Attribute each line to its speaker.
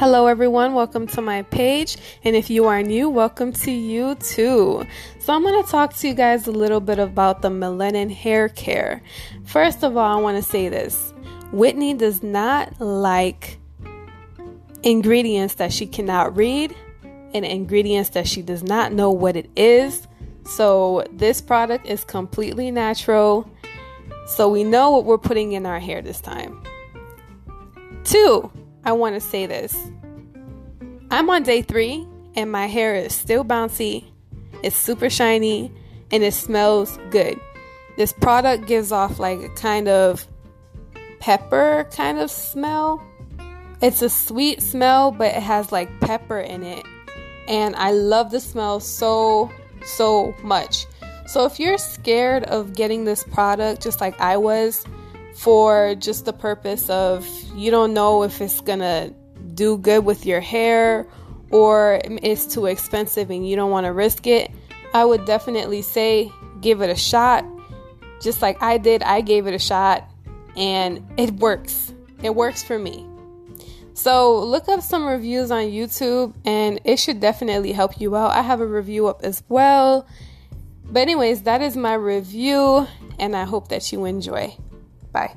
Speaker 1: Hello, everyone. Welcome to my page. And if you are new, welcome to you too. So, I'm going to talk to you guys a little bit about the Melanin Hair Care. First of all, I want to say this Whitney does not like ingredients that she cannot read and ingredients that she does not know what it is. So, this product is completely natural. So, we know what we're putting in our hair this time. Two, I want to say this. I'm on day three, and my hair is still bouncy, it's super shiny, and it smells good. This product gives off like a kind of pepper kind of smell. It's a sweet smell, but it has like pepper in it. And I love the smell so, so much. So if you're scared of getting this product, just like I was, for just the purpose of you don't know if it's gonna do good with your hair or it's too expensive and you don't want to risk it, I would definitely say give it a shot. Just like I did, I gave it a shot and it works. It works for me. So look up some reviews on YouTube and it should definitely help you out. I have a review up as well. But, anyways, that is my review and I hope that you enjoy. Bye.